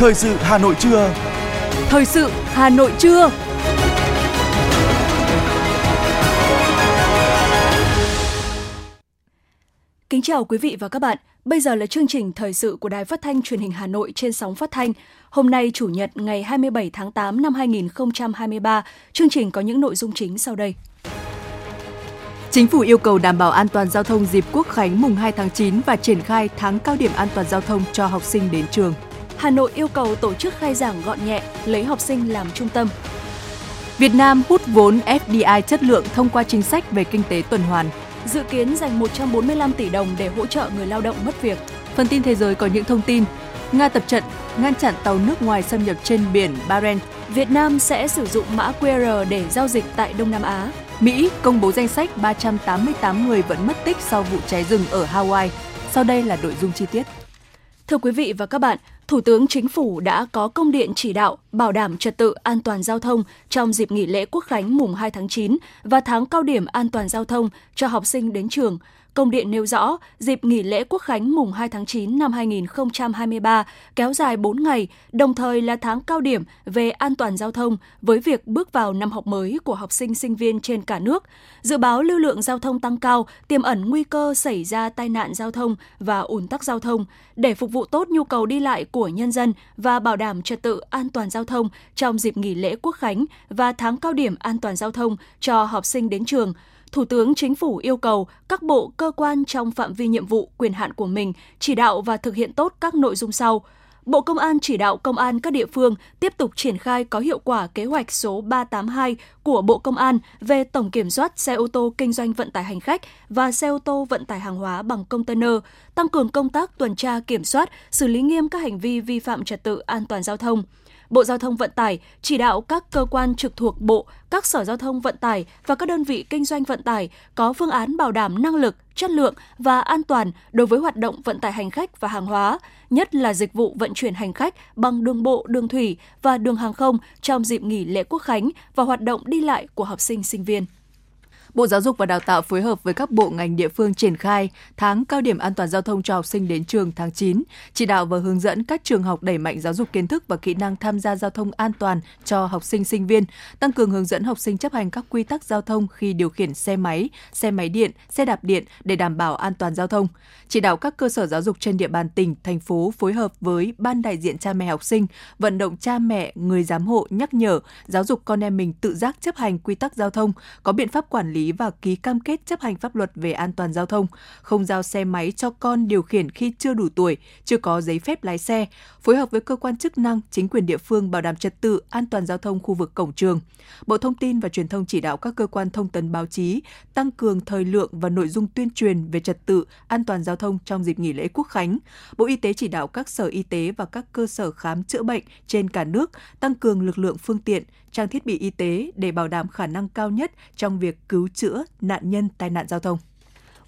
Thời sự Hà Nội trưa. Thời sự Hà Nội trưa. Kính chào quý vị và các bạn. Bây giờ là chương trình thời sự của Đài Phát thanh Truyền hình Hà Nội trên sóng phát thanh. Hôm nay Chủ nhật ngày 27 tháng 8 năm 2023, chương trình có những nội dung chính sau đây. Chính phủ yêu cầu đảm bảo an toàn giao thông dịp Quốc khánh mùng 2 tháng 9 và triển khai tháng cao điểm an toàn giao thông cho học sinh đến trường. Hà Nội yêu cầu tổ chức khai giảng gọn nhẹ, lấy học sinh làm trung tâm. Việt Nam hút vốn FDI chất lượng thông qua chính sách về kinh tế tuần hoàn. Dự kiến dành 145 tỷ đồng để hỗ trợ người lao động mất việc. Phần tin thế giới có những thông tin. Nga tập trận ngăn chặn tàu nước ngoài xâm nhập trên biển Barents. Việt Nam sẽ sử dụng mã QR để giao dịch tại Đông Nam Á. Mỹ công bố danh sách 388 người vẫn mất tích sau vụ cháy rừng ở Hawaii. Sau đây là nội dung chi tiết. Thưa quý vị và các bạn, Thủ tướng Chính phủ đã có công điện chỉ đạo bảo đảm trật tự an toàn giao thông trong dịp nghỉ lễ Quốc khánh mùng 2 tháng 9 và tháng cao điểm an toàn giao thông cho học sinh đến trường – Công điện nêu rõ, dịp nghỉ lễ Quốc khánh mùng 2 tháng 9 năm 2023 kéo dài 4 ngày, đồng thời là tháng cao điểm về an toàn giao thông với việc bước vào năm học mới của học sinh sinh viên trên cả nước. Dự báo lưu lượng giao thông tăng cao, tiềm ẩn nguy cơ xảy ra tai nạn giao thông và ủn tắc giao thông. Để phục vụ tốt nhu cầu đi lại của nhân dân và bảo đảm trật tự an toàn giao thông trong dịp nghỉ lễ Quốc khánh và tháng cao điểm an toàn giao thông cho học sinh đến trường, Thủ tướng Chính phủ yêu cầu các bộ, cơ quan trong phạm vi nhiệm vụ, quyền hạn của mình chỉ đạo và thực hiện tốt các nội dung sau. Bộ Công an chỉ đạo công an các địa phương tiếp tục triển khai có hiệu quả kế hoạch số 382 của Bộ Công an về tổng kiểm soát xe ô tô kinh doanh vận tải hành khách và xe ô tô vận tải hàng hóa bằng container, tăng cường công tác tuần tra kiểm soát, xử lý nghiêm các hành vi vi phạm trật tự an toàn giao thông. Bộ Giao thông Vận tải chỉ đạo các cơ quan trực thuộc Bộ, các sở giao thông vận tải và các đơn vị kinh doanh vận tải có phương án bảo đảm năng lực, chất lượng và an toàn đối với hoạt động vận tải hành khách và hàng hóa, nhất là dịch vụ vận chuyển hành khách bằng đường bộ, đường thủy và đường hàng không trong dịp nghỉ lễ Quốc khánh và hoạt động đi lại của học sinh sinh viên. Bộ Giáo dục và Đào tạo phối hợp với các bộ ngành địa phương triển khai tháng cao điểm an toàn giao thông cho học sinh đến trường tháng 9, chỉ đạo và hướng dẫn các trường học đẩy mạnh giáo dục kiến thức và kỹ năng tham gia giao thông an toàn cho học sinh sinh viên, tăng cường hướng dẫn học sinh chấp hành các quy tắc giao thông khi điều khiển xe máy, xe máy điện, xe đạp điện để đảm bảo an toàn giao thông. Chỉ đạo các cơ sở giáo dục trên địa bàn tỉnh, thành phố phối hợp với ban đại diện cha mẹ học sinh, vận động cha mẹ, người giám hộ nhắc nhở, giáo dục con em mình tự giác chấp hành quy tắc giao thông, có biện pháp quản lý lý và ký cam kết chấp hành pháp luật về an toàn giao thông, không giao xe máy cho con điều khiển khi chưa đủ tuổi, chưa có giấy phép lái xe, phối hợp với cơ quan chức năng, chính quyền địa phương bảo đảm trật tự, an toàn giao thông khu vực cổng trường. Bộ Thông tin và Truyền thông chỉ đạo các cơ quan thông tấn báo chí tăng cường thời lượng và nội dung tuyên truyền về trật tự, an toàn giao thông trong dịp nghỉ lễ Quốc khánh. Bộ Y tế chỉ đạo các sở y tế và các cơ sở khám chữa bệnh trên cả nước tăng cường lực lượng phương tiện, trang thiết bị y tế để bảo đảm khả năng cao nhất trong việc cứu chữa nạn nhân tai nạn giao thông.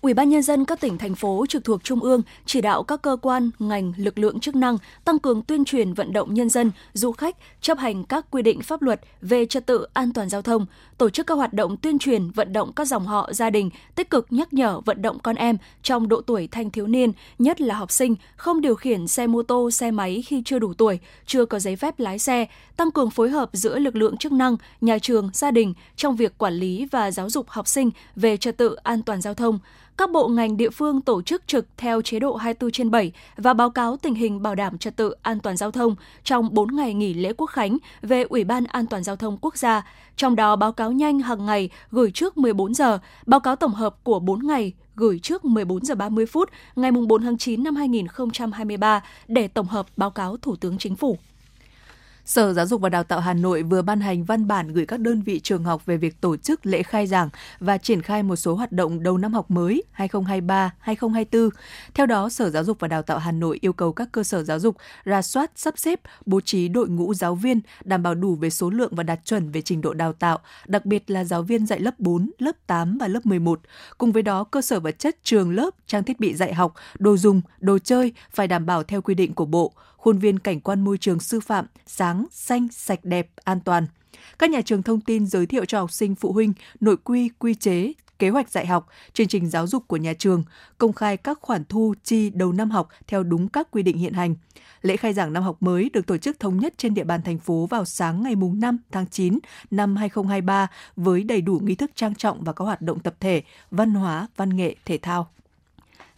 Ủy ban nhân dân các tỉnh thành phố trực thuộc trung ương chỉ đạo các cơ quan, ngành, lực lượng chức năng tăng cường tuyên truyền vận động nhân dân, du khách chấp hành các quy định pháp luật về trật tự an toàn giao thông, tổ chức các hoạt động tuyên truyền vận động các dòng họ gia đình tích cực nhắc nhở vận động con em trong độ tuổi thanh thiếu niên, nhất là học sinh không điều khiển xe mô tô, xe máy khi chưa đủ tuổi, chưa có giấy phép lái xe, tăng cường phối hợp giữa lực lượng chức năng, nhà trường, gia đình trong việc quản lý và giáo dục học sinh về trật tự an toàn giao thông các bộ ngành địa phương tổ chức trực theo chế độ 24 trên 7 và báo cáo tình hình bảo đảm trật tự an toàn giao thông trong 4 ngày nghỉ lễ quốc khánh về Ủy ban An toàn giao thông quốc gia, trong đó báo cáo nhanh hàng ngày gửi trước 14 giờ, báo cáo tổng hợp của 4 ngày gửi trước 14 giờ 30 phút ngày 4 tháng 9 năm 2023 để tổng hợp báo cáo Thủ tướng Chính phủ. Sở Giáo dục và Đào tạo Hà Nội vừa ban hành văn bản gửi các đơn vị trường học về việc tổ chức lễ khai giảng và triển khai một số hoạt động đầu năm học mới 2023-2024. Theo đó, Sở Giáo dục và Đào tạo Hà Nội yêu cầu các cơ sở giáo dục ra soát, sắp xếp, bố trí đội ngũ giáo viên đảm bảo đủ về số lượng và đạt chuẩn về trình độ đào tạo, đặc biệt là giáo viên dạy lớp 4, lớp 8 và lớp 11. Cùng với đó, cơ sở vật chất trường lớp, trang thiết bị dạy học, đồ dùng, đồ chơi phải đảm bảo theo quy định của Bộ khuôn viên cảnh quan môi trường sư phạm sáng, xanh, sạch đẹp, an toàn. Các nhà trường thông tin giới thiệu cho học sinh phụ huynh nội quy, quy chế, kế hoạch dạy học, chương trình giáo dục của nhà trường, công khai các khoản thu chi đầu năm học theo đúng các quy định hiện hành. Lễ khai giảng năm học mới được tổ chức thống nhất trên địa bàn thành phố vào sáng ngày 5 tháng 9 năm 2023 với đầy đủ nghi thức trang trọng và các hoạt động tập thể, văn hóa, văn nghệ, thể thao.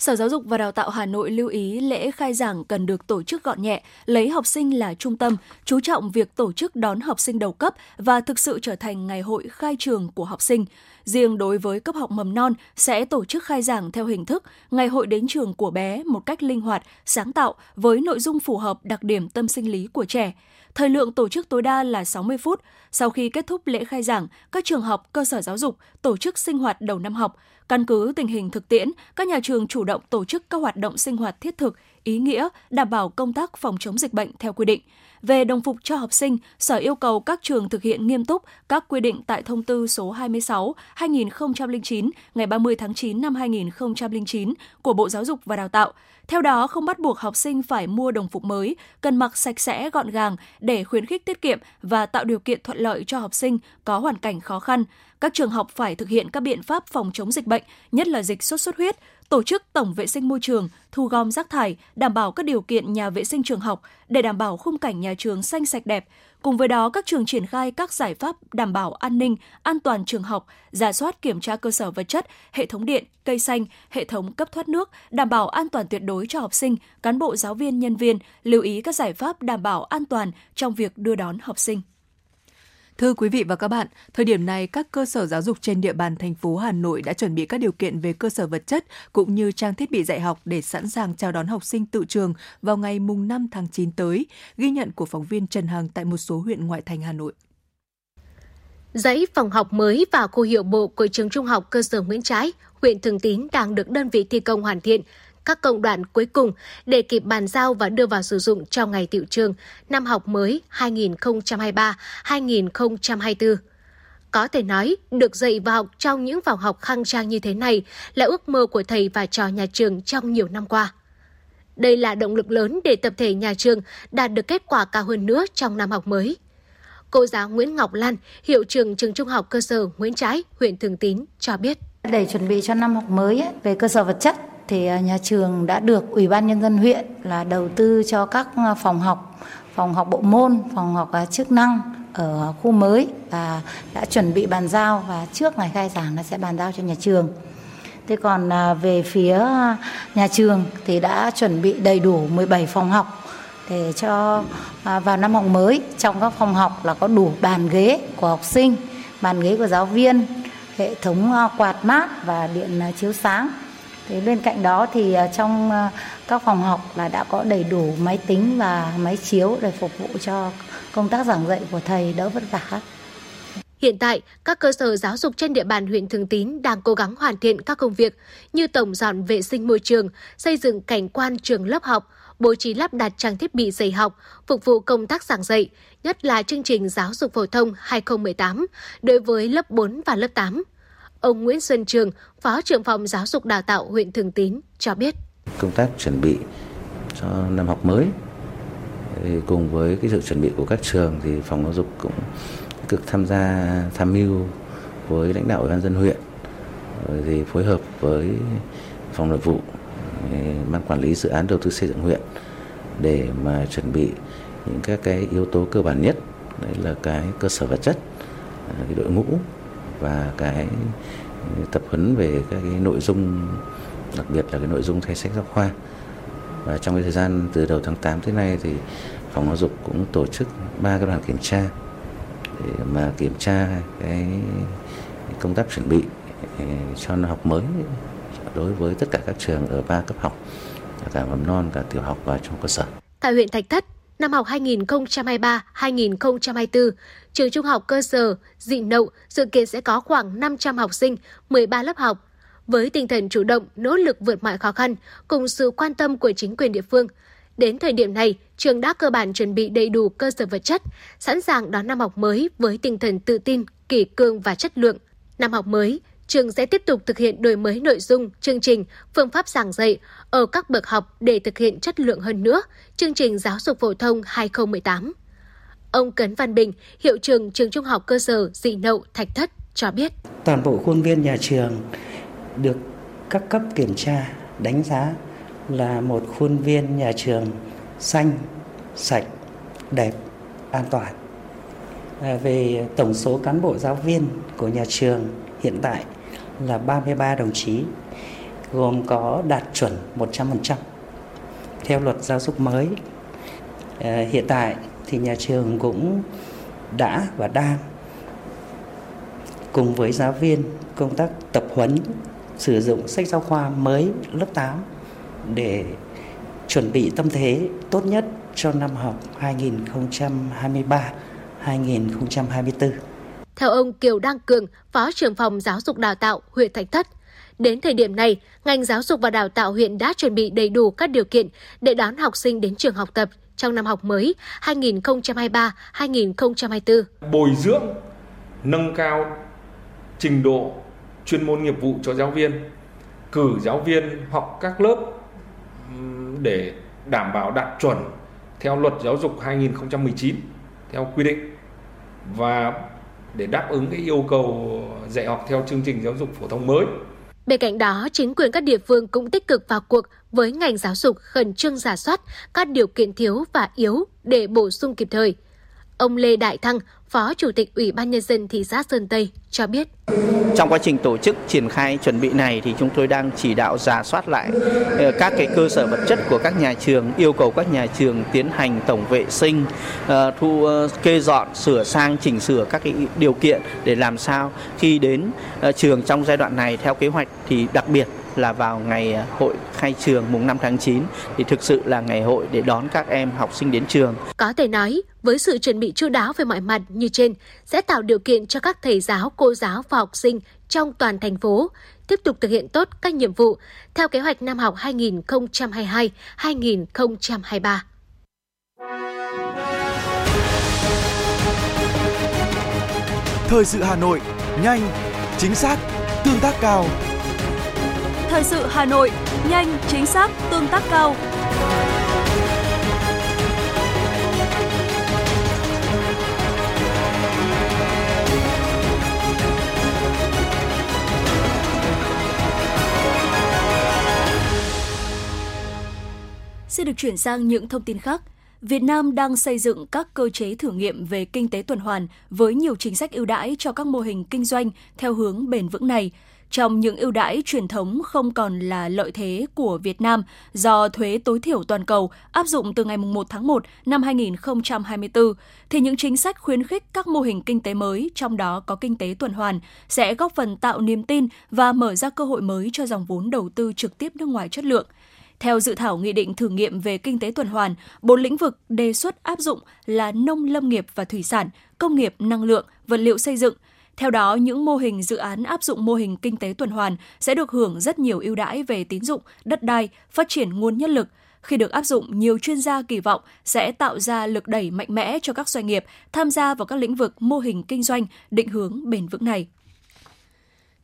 Sở Giáo dục và Đào tạo Hà Nội lưu ý lễ khai giảng cần được tổ chức gọn nhẹ, lấy học sinh là trung tâm, chú trọng việc tổ chức đón học sinh đầu cấp và thực sự trở thành ngày hội khai trường của học sinh. Riêng đối với cấp học mầm non sẽ tổ chức khai giảng theo hình thức ngày hội đến trường của bé một cách linh hoạt, sáng tạo với nội dung phù hợp đặc điểm tâm sinh lý của trẻ. Thời lượng tổ chức tối đa là 60 phút. Sau khi kết thúc lễ khai giảng, các trường học, cơ sở giáo dục tổ chức sinh hoạt đầu năm học. Căn cứ tình hình thực tiễn, các nhà trường chủ động tổ chức các hoạt động sinh hoạt thiết thực, ý nghĩa, đảm bảo công tác phòng chống dịch bệnh theo quy định. Về đồng phục cho học sinh, Sở yêu cầu các trường thực hiện nghiêm túc các quy định tại thông tư số 26/2009 ngày 30 tháng 9 năm 2009 của Bộ Giáo dục và Đào tạo. Theo đó, không bắt buộc học sinh phải mua đồng phục mới, cần mặc sạch sẽ gọn gàng để khuyến khích tiết kiệm và tạo điều kiện thuận lợi cho học sinh có hoàn cảnh khó khăn. Các trường học phải thực hiện các biện pháp phòng chống dịch bệnh, nhất là dịch sốt xuất huyết, tổ chức tổng vệ sinh môi trường, thu gom rác thải, đảm bảo các điều kiện nhà vệ sinh trường học để đảm bảo khung cảnh nhà trường xanh sạch đẹp. Cùng với đó, các trường triển khai các giải pháp đảm bảo an ninh, an toàn trường học, giả soát kiểm tra cơ sở vật chất, hệ thống điện, cây xanh, hệ thống cấp thoát nước, đảm bảo an toàn tuyệt đối cho học sinh, cán bộ giáo viên, nhân viên, lưu ý các giải pháp đảm bảo an toàn trong việc đưa đón học sinh. Thưa quý vị và các bạn, thời điểm này các cơ sở giáo dục trên địa bàn thành phố Hà Nội đã chuẩn bị các điều kiện về cơ sở vật chất cũng như trang thiết bị dạy học để sẵn sàng chào đón học sinh tự trường vào ngày mùng 5 tháng 9 tới, ghi nhận của phóng viên Trần Hằng tại một số huyện ngoại thành Hà Nội. Dãy phòng học mới và khu hiệu bộ của trường trung học cơ sở Nguyễn Trãi, huyện Thường Tín đang được đơn vị thi công hoàn thiện các công đoạn cuối cùng để kịp bàn giao và đưa vào sử dụng trong ngày tiệu trường năm học mới 2023-2024. Có thể nói, được dạy và học trong những phòng học khang trang như thế này là ước mơ của thầy và trò nhà trường trong nhiều năm qua. Đây là động lực lớn để tập thể nhà trường đạt được kết quả cao hơn nữa trong năm học mới. Cô giáo Nguyễn Ngọc Lan, hiệu trưởng trường trung học cơ sở Nguyễn Trãi, huyện Thường Tín cho biết. Để chuẩn bị cho năm học mới ấy, về cơ sở vật chất thì à, nhà trường đã được Ủy ban nhân dân huyện là đầu tư cho các à, phòng học, phòng học bộ môn, phòng học à, chức năng ở khu mới và đã chuẩn bị bàn giao và trước ngày khai giảng nó sẽ bàn giao cho nhà trường. Thế còn về phía nhà trường thì đã chuẩn bị đầy đủ 17 phòng học để cho vào năm học mới trong các phòng học là có đủ bàn ghế của học sinh, bàn ghế của giáo viên, hệ thống quạt mát và điện chiếu sáng Thế bên cạnh đó thì à, trong à, các phòng học là đã có đầy đủ máy tính và máy chiếu để phục vụ cho công tác giảng dạy của thầy đỡ vất vả. Hiện tại, các cơ sở giáo dục trên địa bàn huyện Thường Tín đang cố gắng hoàn thiện các công việc như tổng dọn vệ sinh môi trường, xây dựng cảnh quan trường lớp học, bố trí lắp đặt trang thiết bị dạy học, phục vụ công tác giảng dạy, nhất là chương trình giáo dục phổ thông 2018 đối với lớp 4 và lớp 8. Ông Nguyễn Xuân Trường, Phó trưởng phòng giáo dục đào tạo huyện Thường Tín cho biết. Công tác chuẩn bị cho năm học mới cùng với cái sự chuẩn bị của các trường thì phòng giáo dục cũng cực tham gia tham mưu với lãnh đạo ủy ban dân huyện thì phối hợp với phòng nội vụ ban quản lý dự án đầu tư xây dựng huyện để mà chuẩn bị những các cái yếu tố cơ bản nhất đấy là cái cơ sở vật chất cái đội ngũ và cái tập huấn về các cái nội dung đặc biệt là cái nội dung thay sách giáo khoa và trong cái thời gian từ đầu tháng 8 tới nay thì phòng giáo dục cũng tổ chức ba cái đoàn kiểm tra để mà kiểm tra cái công tác chuẩn bị ờ, cho năm học mới đối với tất cả các trường ở ba cấp học cả mầm non cả tiểu học và trung cơ sở. Tại huyện Thạch Thất, năm học 2023-2024, trường trung học cơ sở Dị Nậu dự kiến sẽ có khoảng 500 học sinh, 13 lớp học. Với tinh thần chủ động, nỗ lực vượt mọi khó khăn, cùng sự quan tâm của chính quyền địa phương, đến thời điểm này, trường đã cơ bản chuẩn bị đầy đủ cơ sở vật chất, sẵn sàng đón năm học mới với tinh thần tự tin, kỷ cương và chất lượng. Năm học mới, trường sẽ tiếp tục thực hiện đổi mới nội dung, chương trình, phương pháp giảng dạy ở các bậc học để thực hiện chất lượng hơn nữa chương trình giáo dục phổ thông 2018. Ông Cấn Văn Bình, hiệu trưởng trường trung học cơ sở Dị Nậu, Thạch Thất cho biết. Toàn bộ khuôn viên nhà trường được các cấp kiểm tra, đánh giá là một khuôn viên nhà trường xanh, sạch, đẹp, an toàn. À, về tổng số cán bộ giáo viên của nhà trường hiện tại là 33 đồng chí, gồm có đạt chuẩn 100% theo luật giáo dục mới. Ờ, hiện tại thì nhà trường cũng đã và đang cùng với giáo viên công tác tập huấn sử dụng sách giáo khoa mới lớp 8 để chuẩn bị tâm thế tốt nhất cho năm học 2023-2024. Theo ông Kiều Đăng Cường, Phó trưởng phòng giáo dục đào tạo huyện Thạch Thất, Đến thời điểm này, ngành giáo dục và đào tạo huyện đã chuẩn bị đầy đủ các điều kiện để đón học sinh đến trường học tập trong năm học mới 2023-2024. Bồi dưỡng, nâng cao trình độ chuyên môn nghiệp vụ cho giáo viên, cử giáo viên học các lớp để đảm bảo đạt chuẩn theo luật giáo dục 2019 theo quy định và để đáp ứng cái yêu cầu dạy học theo chương trình giáo dục phổ thông mới. Bên cạnh đó, chính quyền các địa phương cũng tích cực vào cuộc với ngành giáo dục khẩn trương giả soát các điều kiện thiếu và yếu để bổ sung kịp thời. Ông Lê Đại Thăng, Phó Chủ tịch Ủy ban Nhân dân thị xã Sơn Tây cho biết. Trong quá trình tổ chức triển khai chuẩn bị này thì chúng tôi đang chỉ đạo giả soát lại ờ, các cái cơ sở vật chất của các nhà trường, yêu cầu các nhà trường tiến hành tổng vệ sinh, ờ, thu ờ, kê dọn, sửa sang, chỉnh sửa các cái điều kiện để làm sao khi đến trường trong giai đoạn này theo kế hoạch thì đặc biệt là vào ngày hội khai trường mùng 5 tháng 9 thì thực sự là ngày hội để đón các em học sinh đến trường. Có thể nói, với sự chuẩn bị chu đáo về mọi mặt như trên sẽ tạo điều kiện cho các thầy giáo, cô giáo và học sinh trong toàn thành phố tiếp tục thực hiện tốt các nhiệm vụ theo kế hoạch năm học 2022-2023. Thời sự Hà Nội, nhanh, chính xác, tương tác cao. Thời sự Hà Nội, nhanh, chính xác, tương tác cao. Xin được chuyển sang những thông tin khác. Việt Nam đang xây dựng các cơ chế thử nghiệm về kinh tế tuần hoàn với nhiều chính sách ưu đãi cho các mô hình kinh doanh theo hướng bền vững này. Trong những ưu đãi truyền thống không còn là lợi thế của Việt Nam do thuế tối thiểu toàn cầu áp dụng từ ngày 1 tháng 1 năm 2024, thì những chính sách khuyến khích các mô hình kinh tế mới, trong đó có kinh tế tuần hoàn, sẽ góp phần tạo niềm tin và mở ra cơ hội mới cho dòng vốn đầu tư trực tiếp nước ngoài chất lượng – theo dự thảo nghị định thử nghiệm về kinh tế tuần hoàn, bốn lĩnh vực đề xuất áp dụng là nông lâm nghiệp và thủy sản, công nghiệp năng lượng, vật liệu xây dựng. Theo đó, những mô hình dự án áp dụng mô hình kinh tế tuần hoàn sẽ được hưởng rất nhiều ưu đãi về tín dụng, đất đai, phát triển nguồn nhân lực. Khi được áp dụng, nhiều chuyên gia kỳ vọng sẽ tạo ra lực đẩy mạnh mẽ cho các doanh nghiệp tham gia vào các lĩnh vực mô hình kinh doanh định hướng bền vững này.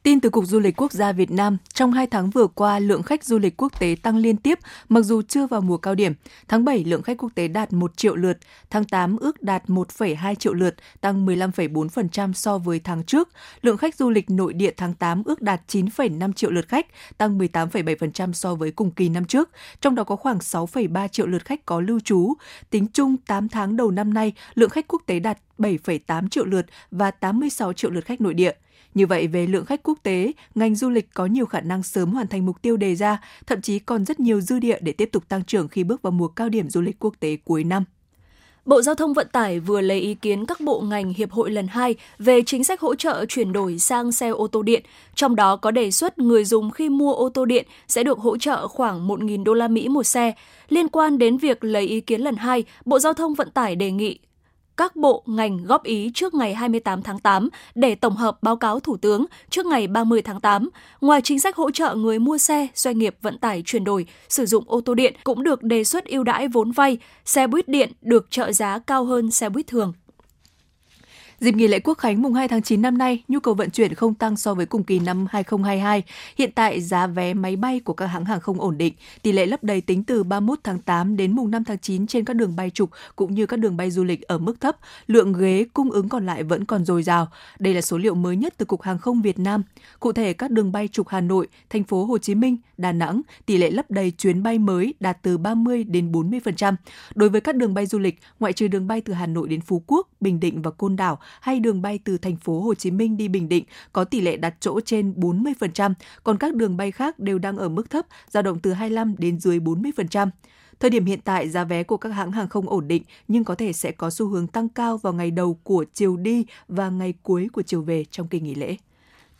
Tin từ Cục Du lịch Quốc gia Việt Nam, trong 2 tháng vừa qua, lượng khách du lịch quốc tế tăng liên tiếp mặc dù chưa vào mùa cao điểm. Tháng 7, lượng khách quốc tế đạt 1 triệu lượt, tháng 8 ước đạt 1,2 triệu lượt, tăng 15,4% so với tháng trước. Lượng khách du lịch nội địa tháng 8 ước đạt 9,5 triệu lượt khách, tăng 18,7% so với cùng kỳ năm trước, trong đó có khoảng 6,3 triệu lượt khách có lưu trú. Tính chung 8 tháng đầu năm nay, lượng khách quốc tế đạt 7,8 triệu lượt và 86 triệu lượt khách nội địa. Như vậy, về lượng khách quốc tế, ngành du lịch có nhiều khả năng sớm hoàn thành mục tiêu đề ra, thậm chí còn rất nhiều dư địa để tiếp tục tăng trưởng khi bước vào mùa cao điểm du lịch quốc tế cuối năm. Bộ Giao thông Vận tải vừa lấy ý kiến các bộ ngành hiệp hội lần 2 về chính sách hỗ trợ chuyển đổi sang xe ô tô điện, trong đó có đề xuất người dùng khi mua ô tô điện sẽ được hỗ trợ khoảng 1.000 đô la Mỹ một xe. Liên quan đến việc lấy ý kiến lần 2, Bộ Giao thông Vận tải đề nghị các bộ ngành góp ý trước ngày 28 tháng 8 để tổng hợp báo cáo Thủ tướng trước ngày 30 tháng 8. Ngoài chính sách hỗ trợ người mua xe, doanh nghiệp vận tải chuyển đổi sử dụng ô tô điện cũng được đề xuất ưu đãi vốn vay, xe buýt điện được trợ giá cao hơn xe buýt thường. Dịp nghỉ lễ Quốc khánh mùng 2 tháng 9 năm nay, nhu cầu vận chuyển không tăng so với cùng kỳ năm 2022. Hiện tại giá vé máy bay của các hãng hàng không ổn định, tỷ lệ lấp đầy tính từ 31 tháng 8 đến mùng 5 tháng 9 trên các đường bay trục cũng như các đường bay du lịch ở mức thấp, lượng ghế cung ứng còn lại vẫn còn dồi dào. Đây là số liệu mới nhất từ Cục Hàng không Việt Nam. Cụ thể các đường bay trục Hà Nội, thành phố Hồ Chí Minh, Đà Nẵng, tỷ lệ lấp đầy chuyến bay mới đạt từ 30 đến 40%. Đối với các đường bay du lịch, ngoại trừ đường bay từ Hà Nội đến Phú Quốc, Bình Định và Côn Đảo hay đường bay từ thành phố Hồ Chí Minh đi Bình Định có tỷ lệ đặt chỗ trên 40%, còn các đường bay khác đều đang ở mức thấp, dao động từ 25 đến dưới 40%. Thời điểm hiện tại, giá vé của các hãng hàng không ổn định nhưng có thể sẽ có xu hướng tăng cao vào ngày đầu của chiều đi và ngày cuối của chiều về trong kỳ nghỉ lễ.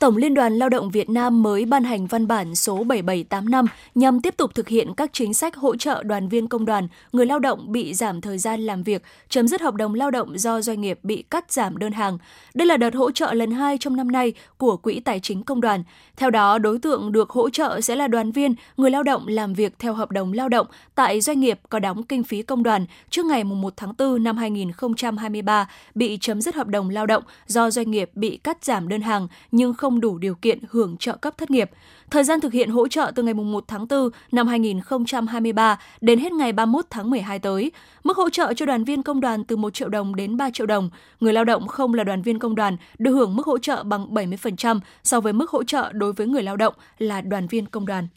Tổng Liên đoàn Lao động Việt Nam mới ban hành văn bản số 7785 nhằm tiếp tục thực hiện các chính sách hỗ trợ đoàn viên công đoàn, người lao động bị giảm thời gian làm việc, chấm dứt hợp đồng lao động do doanh nghiệp bị cắt giảm đơn hàng. Đây là đợt hỗ trợ lần 2 trong năm nay của Quỹ Tài chính Công đoàn. Theo đó, đối tượng được hỗ trợ sẽ là đoàn viên, người lao động làm việc theo hợp đồng lao động tại doanh nghiệp có đóng kinh phí công đoàn trước ngày 1 tháng 4 năm 2023 bị chấm dứt hợp đồng lao động do doanh nghiệp bị cắt giảm đơn hàng nhưng không không đủ điều kiện hưởng trợ cấp thất nghiệp. Thời gian thực hiện hỗ trợ từ ngày 1 tháng 4 năm 2023 đến hết ngày 31 tháng 12 tới. Mức hỗ trợ cho đoàn viên công đoàn từ 1 triệu đồng đến 3 triệu đồng. Người lao động không là đoàn viên công đoàn được hưởng mức hỗ trợ bằng 70% so với mức hỗ trợ đối với người lao động là đoàn viên công đoàn.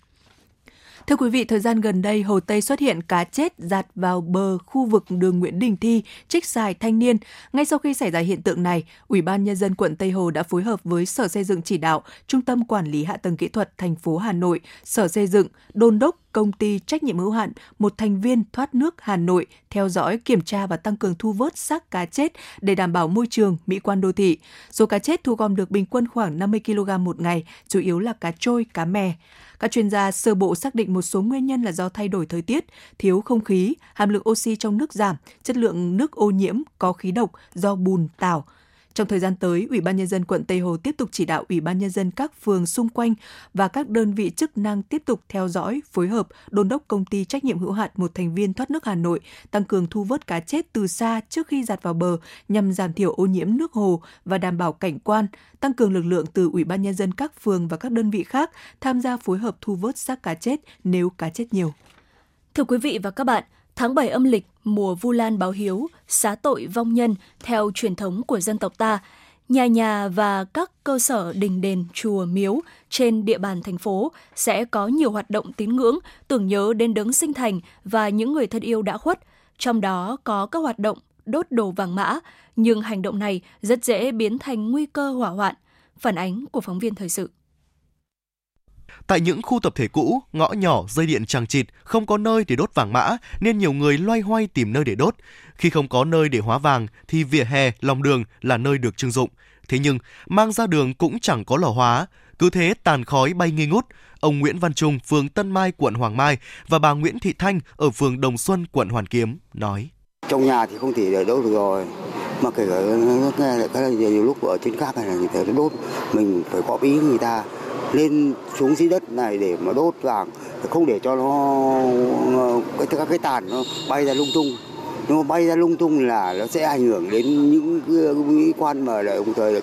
Thưa quý vị, thời gian gần đây, Hồ Tây xuất hiện cá chết giạt vào bờ khu vực đường Nguyễn Đình Thi, trích xài thanh niên. Ngay sau khi xảy ra hiện tượng này, Ủy ban Nhân dân quận Tây Hồ đã phối hợp với Sở Xây dựng chỉ đạo, Trung tâm Quản lý Hạ tầng Kỹ thuật thành phố Hà Nội, Sở Xây dựng, đôn đốc công ty trách nhiệm hữu hạn một thành viên thoát nước Hà Nội theo dõi, kiểm tra và tăng cường thu vớt xác cá chết để đảm bảo môi trường, mỹ quan đô thị. Số cá chết thu gom được bình quân khoảng 50 kg một ngày, chủ yếu là cá trôi, cá mè. Các chuyên gia sơ bộ xác định một số nguyên nhân là do thay đổi thời tiết, thiếu không khí, hàm lượng oxy trong nước giảm, chất lượng nước ô nhiễm, có khí độc do bùn, tảo, trong thời gian tới, Ủy ban nhân dân quận Tây Hồ tiếp tục chỉ đạo Ủy ban nhân dân các phường xung quanh và các đơn vị chức năng tiếp tục theo dõi, phối hợp, đôn đốc công ty trách nhiệm hữu hạn một thành viên thoát nước Hà Nội tăng cường thu vớt cá chết từ xa trước khi giặt vào bờ nhằm giảm thiểu ô nhiễm nước hồ và đảm bảo cảnh quan, tăng cường lực lượng từ Ủy ban nhân dân các phường và các đơn vị khác tham gia phối hợp thu vớt xác cá chết nếu cá chết nhiều. Thưa quý vị và các bạn, Tháng 7 âm lịch, mùa Vu Lan báo hiếu, xá tội vong nhân theo truyền thống của dân tộc ta, nhà nhà và các cơ sở đình đền, chùa, miếu trên địa bàn thành phố sẽ có nhiều hoạt động tín ngưỡng tưởng nhớ đến đấng sinh thành và những người thân yêu đã khuất, trong đó có các hoạt động đốt đồ vàng mã, nhưng hành động này rất dễ biến thành nguy cơ hỏa hoạn. Phản ánh của phóng viên thời sự. Tại những khu tập thể cũ, ngõ nhỏ, dây điện chằng chịt, không có nơi để đốt vàng mã nên nhiều người loay hoay tìm nơi để đốt. Khi không có nơi để hóa vàng thì vỉa hè, lòng đường là nơi được trưng dụng. Thế nhưng, mang ra đường cũng chẳng có lò hóa. Cứ thế tàn khói bay nghi ngút. Ông Nguyễn Văn Trung, phường Tân Mai, quận Hoàng Mai và bà Nguyễn Thị Thanh ở phường Đồng Xuân, quận Hoàn Kiếm nói. Trong nhà thì không thể để đốt được rồi mà kể cả nghe cái nhiều lúc ở trên các này là thể đốt mình phải có ý người ta lên xuống dưới đất này để mà đốt vàng không để cho nó các cái tàn nó bay ra lung tung nó bay ra lung tung là nó sẽ ảnh hưởng đến những mỹ quan mà lại đồng thời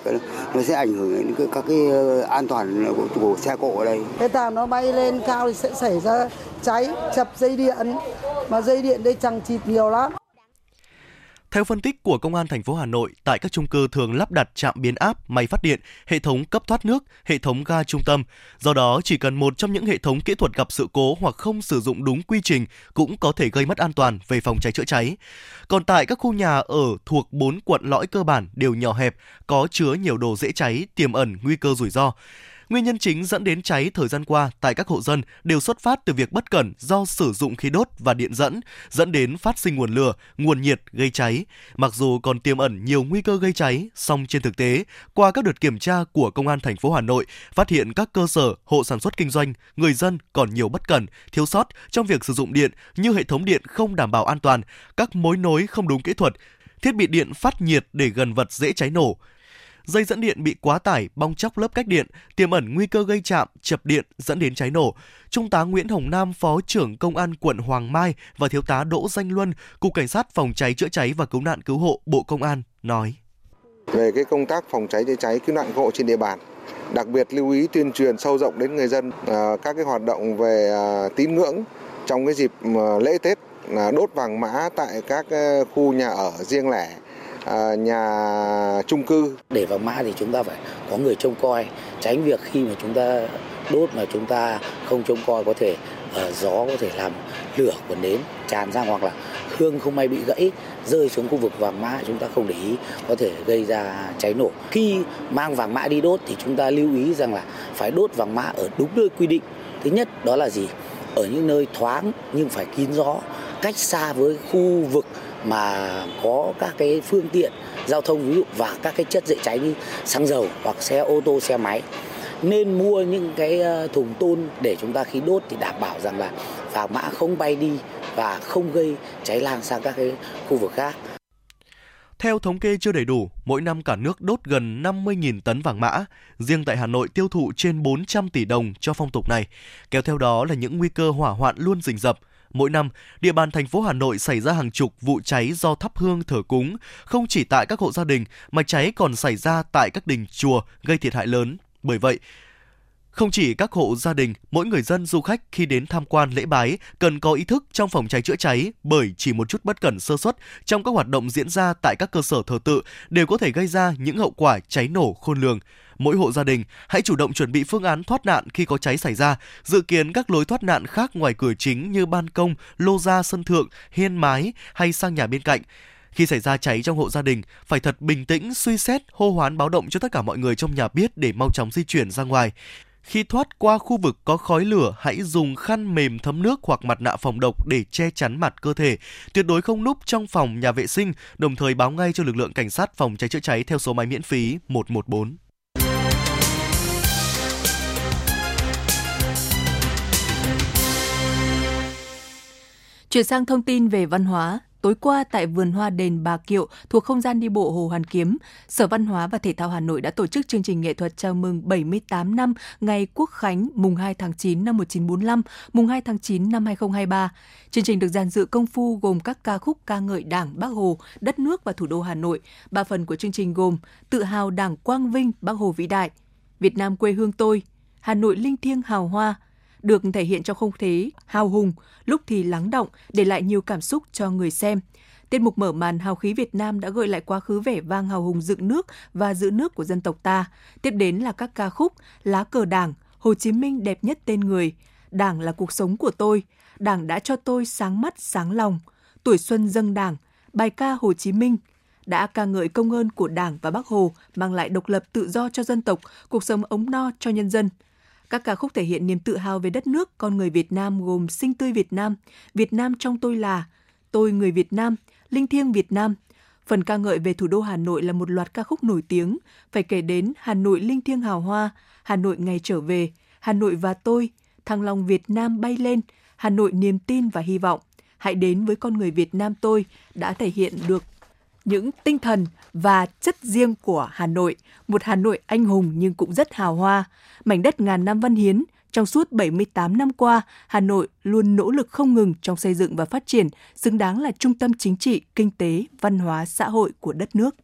nó sẽ ảnh hưởng đến các cái ờ, an toàn của, của xe cộ ở đây. Cái tàn nó bay lên cao thì sẽ xảy ra cháy, chập dây điện mà dây điện đây chẳng chịt nhiều lắm. Theo phân tích của Công an thành phố Hà Nội, tại các chung cư thường lắp đặt trạm biến áp, máy phát điện, hệ thống cấp thoát nước, hệ thống ga trung tâm. Do đó, chỉ cần một trong những hệ thống kỹ thuật gặp sự cố hoặc không sử dụng đúng quy trình cũng có thể gây mất an toàn về phòng cháy chữa cháy. Còn tại các khu nhà ở thuộc 4 quận lõi cơ bản đều nhỏ hẹp, có chứa nhiều đồ dễ cháy, tiềm ẩn nguy cơ rủi ro. Nguyên nhân chính dẫn đến cháy thời gian qua tại các hộ dân đều xuất phát từ việc bất cẩn do sử dụng khí đốt và điện dẫn, dẫn đến phát sinh nguồn lửa, nguồn nhiệt gây cháy. Mặc dù còn tiềm ẩn nhiều nguy cơ gây cháy, song trên thực tế, qua các đợt kiểm tra của Công an thành phố Hà Nội, phát hiện các cơ sở, hộ sản xuất kinh doanh, người dân còn nhiều bất cẩn, thiếu sót trong việc sử dụng điện như hệ thống điện không đảm bảo an toàn, các mối nối không đúng kỹ thuật, thiết bị điện phát nhiệt để gần vật dễ cháy nổ, dây dẫn điện bị quá tải, bong chóc lớp cách điện, tiềm ẩn nguy cơ gây chạm, chập điện dẫn đến cháy nổ. Trung tá Nguyễn Hồng Nam, Phó trưởng Công an quận Hoàng Mai và Thiếu tá Đỗ Danh Luân, Cục Cảnh sát Phòng cháy chữa cháy và Cứu nạn Cứu hộ Bộ Công an nói. Về cái công tác phòng cháy chữa cháy cứu nạn cứu hộ trên địa bàn, đặc biệt lưu ý tuyên truyền sâu rộng đến người dân à, các cái hoạt động về à, tín ngưỡng trong cái dịp à, lễ Tết là đốt vàng mã tại các khu nhà ở riêng lẻ À, nhà chung cư. Để vàng mã thì chúng ta phải có người trông coi, tránh việc khi mà chúng ta đốt mà chúng ta không trông coi có thể uh, gió có thể làm lửa của nến tràn ra hoặc là hương không may bị gãy rơi xuống khu vực vàng mã chúng ta không để ý có thể gây ra cháy nổ. Khi mang vàng mã đi đốt thì chúng ta lưu ý rằng là phải đốt vàng mã ở đúng nơi quy định. Thứ nhất đó là gì? Ở những nơi thoáng nhưng phải kín gió cách xa với khu vực mà có các cái phương tiện giao thông ví dụ và các cái chất dễ cháy như xăng dầu hoặc xe ô tô xe máy nên mua những cái ờ, thùng tôn để chúng ta khi đốt thì đảm bảo rằng là vàng mã không bay đi và không gây cháy lan sang các cái khu vực khác. Theo thống kê chưa đầy đủ, mỗi năm cả nước đốt gần 50.000 tấn vàng mã. Riêng tại Hà Nội tiêu thụ trên 400 tỷ đồng cho phong tục này. Kéo theo đó là những nguy cơ hỏa hoạn luôn rình rập. Mỗi năm, địa bàn thành phố Hà Nội xảy ra hàng chục vụ cháy do thắp hương thờ cúng, không chỉ tại các hộ gia đình mà cháy còn xảy ra tại các đình chùa gây thiệt hại lớn. Bởi vậy, không chỉ các hộ gia đình, mỗi người dân du khách khi đến tham quan lễ bái cần có ý thức trong phòng cháy chữa cháy bởi chỉ một chút bất cẩn sơ suất trong các hoạt động diễn ra tại các cơ sở thờ tự đều có thể gây ra những hậu quả cháy nổ khôn lường. Mỗi hộ gia đình hãy chủ động chuẩn bị phương án thoát nạn khi có cháy xảy ra, dự kiến các lối thoát nạn khác ngoài cửa chính như ban công, lô ra sân thượng, hiên mái hay sang nhà bên cạnh. Khi xảy ra cháy trong hộ gia đình, phải thật bình tĩnh, suy xét, hô hoán báo động cho tất cả mọi người trong nhà biết để mau chóng di chuyển ra ngoài. Khi thoát qua khu vực có khói lửa, hãy dùng khăn mềm thấm nước hoặc mặt nạ phòng độc để che chắn mặt cơ thể. Tuyệt đối không núp trong phòng nhà vệ sinh, đồng thời báo ngay cho lực lượng cảnh sát phòng cháy chữa cháy theo số máy miễn phí 114. Chuyển sang thông tin về văn hóa, Tối qua tại vườn hoa đền Bà Kiệu thuộc không gian đi bộ Hồ Hoàn Kiếm, Sở Văn hóa và Thể thao Hà Nội đã tổ chức chương trình nghệ thuật chào mừng 78 năm ngày Quốc khánh mùng 2 tháng 9 năm 1945, mùng 2 tháng 9 năm 2023. Chương trình được dàn dự công phu gồm các ca khúc ca ngợi Đảng, Bác Hồ, đất nước và thủ đô Hà Nội. Ba phần của chương trình gồm Tự hào Đảng Quang Vinh, Bác Hồ vĩ đại, Việt Nam quê hương tôi, Hà Nội linh thiêng hào hoa, được thể hiện trong không khí hào hùng, lúc thì lắng động, để lại nhiều cảm xúc cho người xem. Tiết mục mở màn hào khí Việt Nam đã gợi lại quá khứ vẻ vang hào hùng dựng nước và giữ nước của dân tộc ta. Tiếp đến là các ca khúc Lá cờ Đảng, Hồ Chí Minh đẹp nhất tên người, Đảng là cuộc sống của tôi, Đảng đã cho tôi sáng mắt sáng lòng, Tuổi xuân dâng Đảng, bài ca Hồ Chí Minh, đã ca ngợi công ơn của Đảng và Bác Hồ mang lại độc lập tự do cho dân tộc, cuộc sống ống no cho nhân dân – các ca khúc thể hiện niềm tự hào về đất nước, con người Việt Nam gồm Sinh tươi Việt Nam, Việt Nam trong tôi là, Tôi người Việt Nam, Linh thiêng Việt Nam. Phần ca ngợi về thủ đô Hà Nội là một loạt ca khúc nổi tiếng, phải kể đến Hà Nội linh thiêng hào hoa, Hà Nội ngày trở về, Hà Nội và tôi, Thăng Long Việt Nam bay lên, Hà Nội niềm tin và hy vọng. Hãy đến với con người Việt Nam tôi đã thể hiện được những tinh thần và chất riêng của Hà Nội, một Hà Nội anh hùng nhưng cũng rất hào hoa, mảnh đất ngàn năm văn hiến. Trong suốt 78 năm qua, Hà Nội luôn nỗ lực không ngừng trong xây dựng và phát triển, xứng đáng là trung tâm chính trị, kinh tế, văn hóa, xã hội của đất nước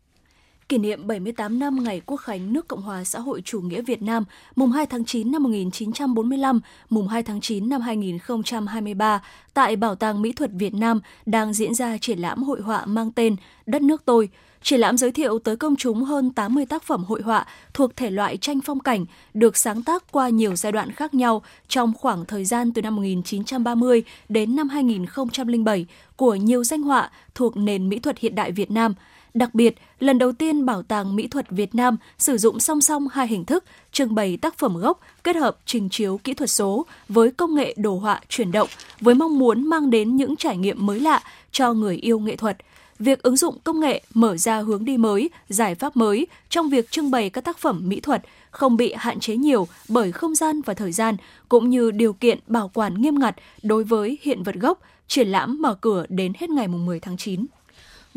kỷ niệm 78 năm ngày Quốc khánh nước Cộng hòa xã hội chủ nghĩa Việt Nam, mùng 2 tháng 9 năm 1945, mùng 2 tháng 9 năm 2023, tại Bảo tàng Mỹ thuật Việt Nam đang diễn ra triển lãm hội họa mang tên Đất nước tôi. Triển lãm giới thiệu tới công chúng hơn 80 tác phẩm hội họa thuộc thể loại tranh phong cảnh, được sáng tác qua nhiều giai đoạn khác nhau trong khoảng thời gian từ năm 1930 đến năm 2007 của nhiều danh họa thuộc nền mỹ thuật hiện đại Việt Nam – Đặc biệt, lần đầu tiên Bảo tàng Mỹ thuật Việt Nam sử dụng song song hai hình thức trưng bày tác phẩm gốc kết hợp trình chiếu kỹ thuật số với công nghệ đồ họa chuyển động với mong muốn mang đến những trải nghiệm mới lạ cho người yêu nghệ thuật. Việc ứng dụng công nghệ mở ra hướng đi mới, giải pháp mới trong việc trưng bày các tác phẩm mỹ thuật không bị hạn chế nhiều bởi không gian và thời gian cũng như điều kiện bảo quản nghiêm ngặt đối với hiện vật gốc, triển lãm mở cửa đến hết ngày 10 tháng 9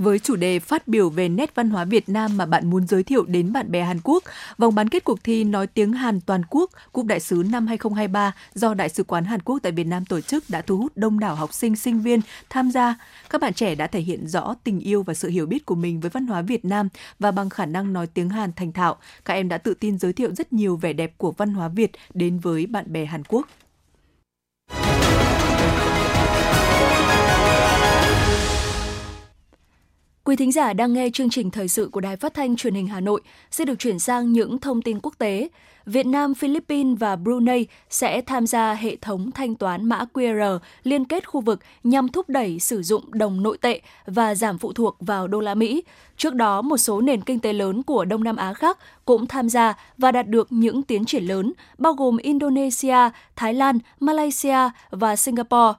với chủ đề phát biểu về nét văn hóa Việt Nam mà bạn muốn giới thiệu đến bạn bè Hàn Quốc. Vòng bán kết cuộc thi Nói tiếng Hàn toàn quốc Cúp Đại sứ năm 2023 do Đại sứ quán Hàn Quốc tại Việt Nam tổ chức đã thu hút đông đảo học sinh, sinh viên tham gia. Các bạn trẻ đã thể hiện rõ tình yêu và sự hiểu biết của mình với văn hóa Việt Nam và bằng khả năng nói tiếng Hàn thành thạo, các em đã tự tin giới thiệu rất nhiều vẻ đẹp của văn hóa Việt đến với bạn bè Hàn Quốc. Quý thính giả đang nghe chương trình thời sự của Đài Phát thanh Truyền hình Hà Nội sẽ được chuyển sang những thông tin quốc tế. Việt Nam, Philippines và Brunei sẽ tham gia hệ thống thanh toán mã QR liên kết khu vực nhằm thúc đẩy sử dụng đồng nội tệ và giảm phụ thuộc vào đô la Mỹ. Trước đó, một số nền kinh tế lớn của Đông Nam Á khác cũng tham gia và đạt được những tiến triển lớn, bao gồm Indonesia, Thái Lan, Malaysia và Singapore.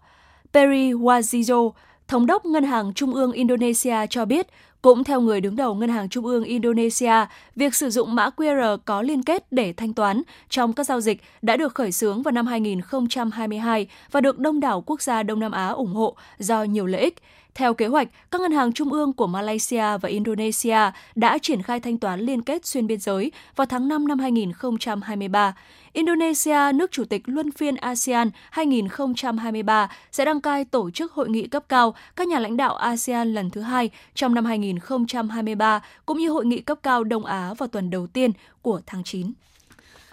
Perry Wazizo, Thống đốc Ngân hàng Trung ương Indonesia cho biết, cũng theo người đứng đầu Ngân hàng Trung ương Indonesia, việc sử dụng mã QR có liên kết để thanh toán trong các giao dịch đã được khởi xướng vào năm 2022 và được đông đảo quốc gia Đông Nam Á ủng hộ do nhiều lợi ích. Theo kế hoạch, các ngân hàng trung ương của Malaysia và Indonesia đã triển khai thanh toán liên kết xuyên biên giới vào tháng 5 năm 2023. Indonesia, nước chủ tịch luân phiên ASEAN 2023, sẽ đăng cai tổ chức hội nghị cấp cao các nhà lãnh đạo ASEAN lần thứ hai trong năm 2023, cũng như hội nghị cấp cao Đông Á vào tuần đầu tiên của tháng 9.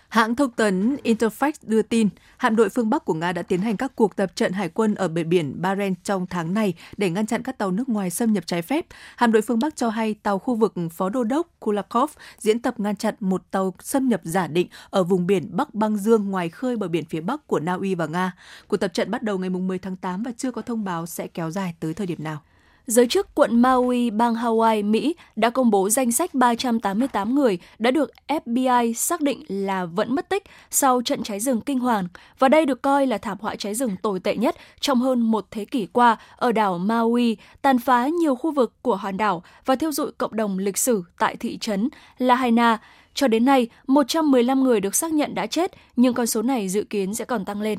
Hãng thông tấn Interfax đưa tin, hạm đội phương Bắc của Nga đã tiến hành các cuộc tập trận hải quân ở bờ biển Barents trong tháng này để ngăn chặn các tàu nước ngoài xâm nhập trái phép. Hạm đội phương Bắc cho hay tàu khu vực Phó Đô đốc Kulakov diễn tập ngăn chặn một tàu xâm nhập giả định ở vùng biển Bắc Băng Dương ngoài khơi bờ biển phía Bắc của Na Uy và Nga. Cuộc tập trận bắt đầu ngày 10 tháng 8 và chưa có thông báo sẽ kéo dài tới thời điểm nào giới chức quận Maui, bang Hawaii, Mỹ đã công bố danh sách 388 người đã được FBI xác định là vẫn mất tích sau trận cháy rừng kinh hoàng, và đây được coi là thảm họa cháy rừng tồi tệ nhất trong hơn một thế kỷ qua ở đảo Maui, tàn phá nhiều khu vực của hòn đảo và thiêu dụi cộng đồng lịch sử tại thị trấn Lahaina. Cho đến nay, 115 người được xác nhận đã chết, nhưng con số này dự kiến sẽ còn tăng lên.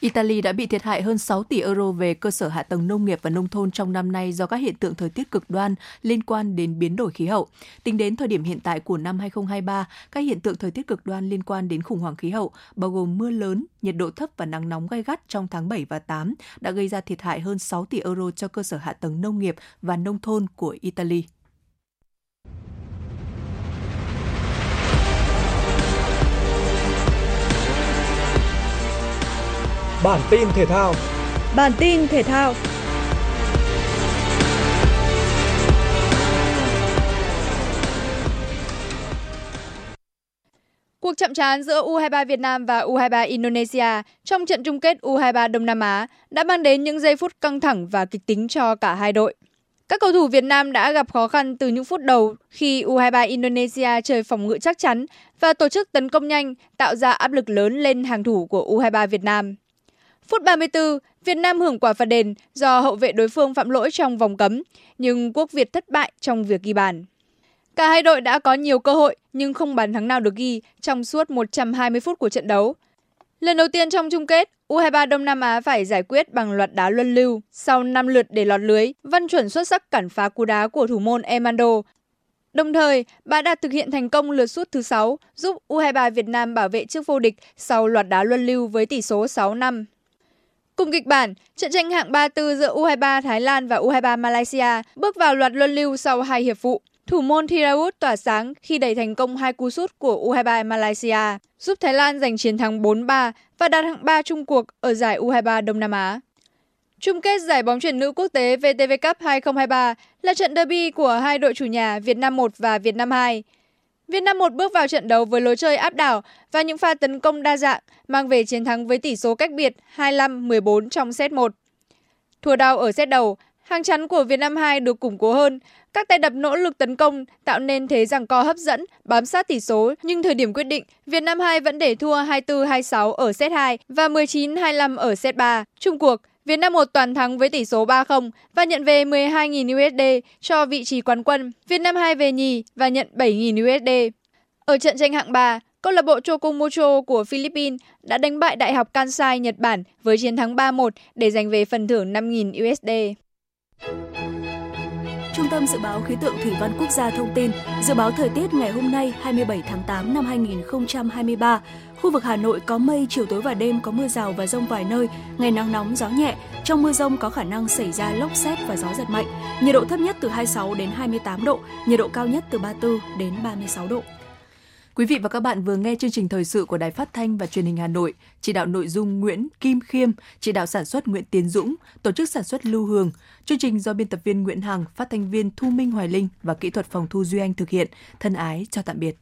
Italy đã bị thiệt hại hơn 6 tỷ euro về cơ sở hạ tầng nông nghiệp và nông thôn trong năm nay do các hiện tượng thời tiết cực đoan liên quan đến biến đổi khí hậu. Tính đến thời điểm hiện tại của năm 2023, các hiện tượng thời tiết cực đoan liên quan đến khủng hoảng khí hậu, bao gồm mưa lớn, nhiệt độ thấp và nắng nóng gai gắt trong tháng 7 và 8, đã gây ra thiệt hại hơn 6 tỷ euro cho cơ sở hạ tầng nông nghiệp và nông thôn của Italy. Bản tin thể thao. Bản tin thể thao. Cuộc chạm trán giữa U23 Việt Nam và U23 Indonesia trong trận chung kết U23 Đông Nam Á đã mang đến những giây phút căng thẳng và kịch tính cho cả hai đội. Các cầu thủ Việt Nam đã gặp khó khăn từ những phút đầu khi U23 Indonesia chơi phòng ngự chắc chắn và tổ chức tấn công nhanh, tạo ra áp lực lớn lên hàng thủ của U23 Việt Nam. Phút 34, Việt Nam hưởng quả phạt đền do hậu vệ đối phương phạm lỗi trong vòng cấm, nhưng quốc Việt thất bại trong việc ghi bàn. Cả hai đội đã có nhiều cơ hội nhưng không bàn thắng nào được ghi trong suốt 120 phút của trận đấu. Lần đầu tiên trong chung kết, U23 Đông Nam Á phải giải quyết bằng loạt đá luân lưu. Sau 5 lượt để lọt lưới, Văn Chuẩn xuất sắc cản phá cú đá của thủ môn Emando. Đồng thời, bà đã thực hiện thành công lượt sút thứ 6, giúp U23 Việt Nam bảo vệ trước vô địch sau loạt đá luân lưu với tỷ số 6 năm. Cùng kịch bản, trận tranh hạng 34 giữa U23 Thái Lan và U23 Malaysia bước vào loạt luân lưu sau hai hiệp phụ. Thủ môn Thiraut tỏa sáng khi đẩy thành công hai cú sút của U23 Malaysia, giúp Thái Lan giành chiến thắng 4-3 và đạt hạng 3 chung cuộc ở giải U23 Đông Nam Á. Chung kết giải bóng chuyển nữ quốc tế VTV Cup 2023 là trận derby của hai đội chủ nhà Việt Nam 1 và Việt Nam 2. Việt Nam 1 bước vào trận đấu với lối chơi áp đảo và những pha tấn công đa dạng, mang về chiến thắng với tỷ số cách biệt 25-14 trong set 1. Thua đau ở set đầu, hàng chắn của Việt Nam 2 được củng cố hơn, các tay đập nỗ lực tấn công tạo nên thế rằng co hấp dẫn, bám sát tỷ số, nhưng thời điểm quyết định, Việt Nam 2 vẫn để thua 24-26 ở set 2 và 19-25 ở set 3. Trung cuộc, Việt Nam 1 toàn thắng với tỷ số 3-0 và nhận về 12.000 USD cho vị trí quán quân. Việt Nam 2 về nhì và nhận 7.000 USD. Ở trận tranh hạng 3, câu lạc bộ Chocomucho của Philippines đã đánh bại Đại học Kansai Nhật Bản với chiến thắng 3-1 để giành về phần thưởng 5.000 USD. Trung tâm Dự báo Khí tượng Thủy văn Quốc gia thông tin, dự báo thời tiết ngày hôm nay 27 tháng 8 năm 2023, khu vực Hà Nội có mây, chiều tối và đêm có mưa rào và rông vài nơi, ngày nắng nóng, gió nhẹ. Trong mưa rông có khả năng xảy ra lốc xét và gió giật mạnh. Nhiệt độ thấp nhất từ 26 đến 28 độ, nhiệt độ cao nhất từ 34 đến 36 độ. Quý vị và các bạn vừa nghe chương trình thời sự của Đài Phát thanh và Truyền hình Hà Nội, chỉ đạo nội dung Nguyễn Kim Khiêm, chỉ đạo sản xuất Nguyễn Tiến Dũng, tổ chức sản xuất Lưu Hường. Chương trình do biên tập viên Nguyễn Hằng, phát thanh viên Thu Minh Hoài Linh và kỹ thuật phòng thu Duy Anh thực hiện. Thân ái chào tạm biệt.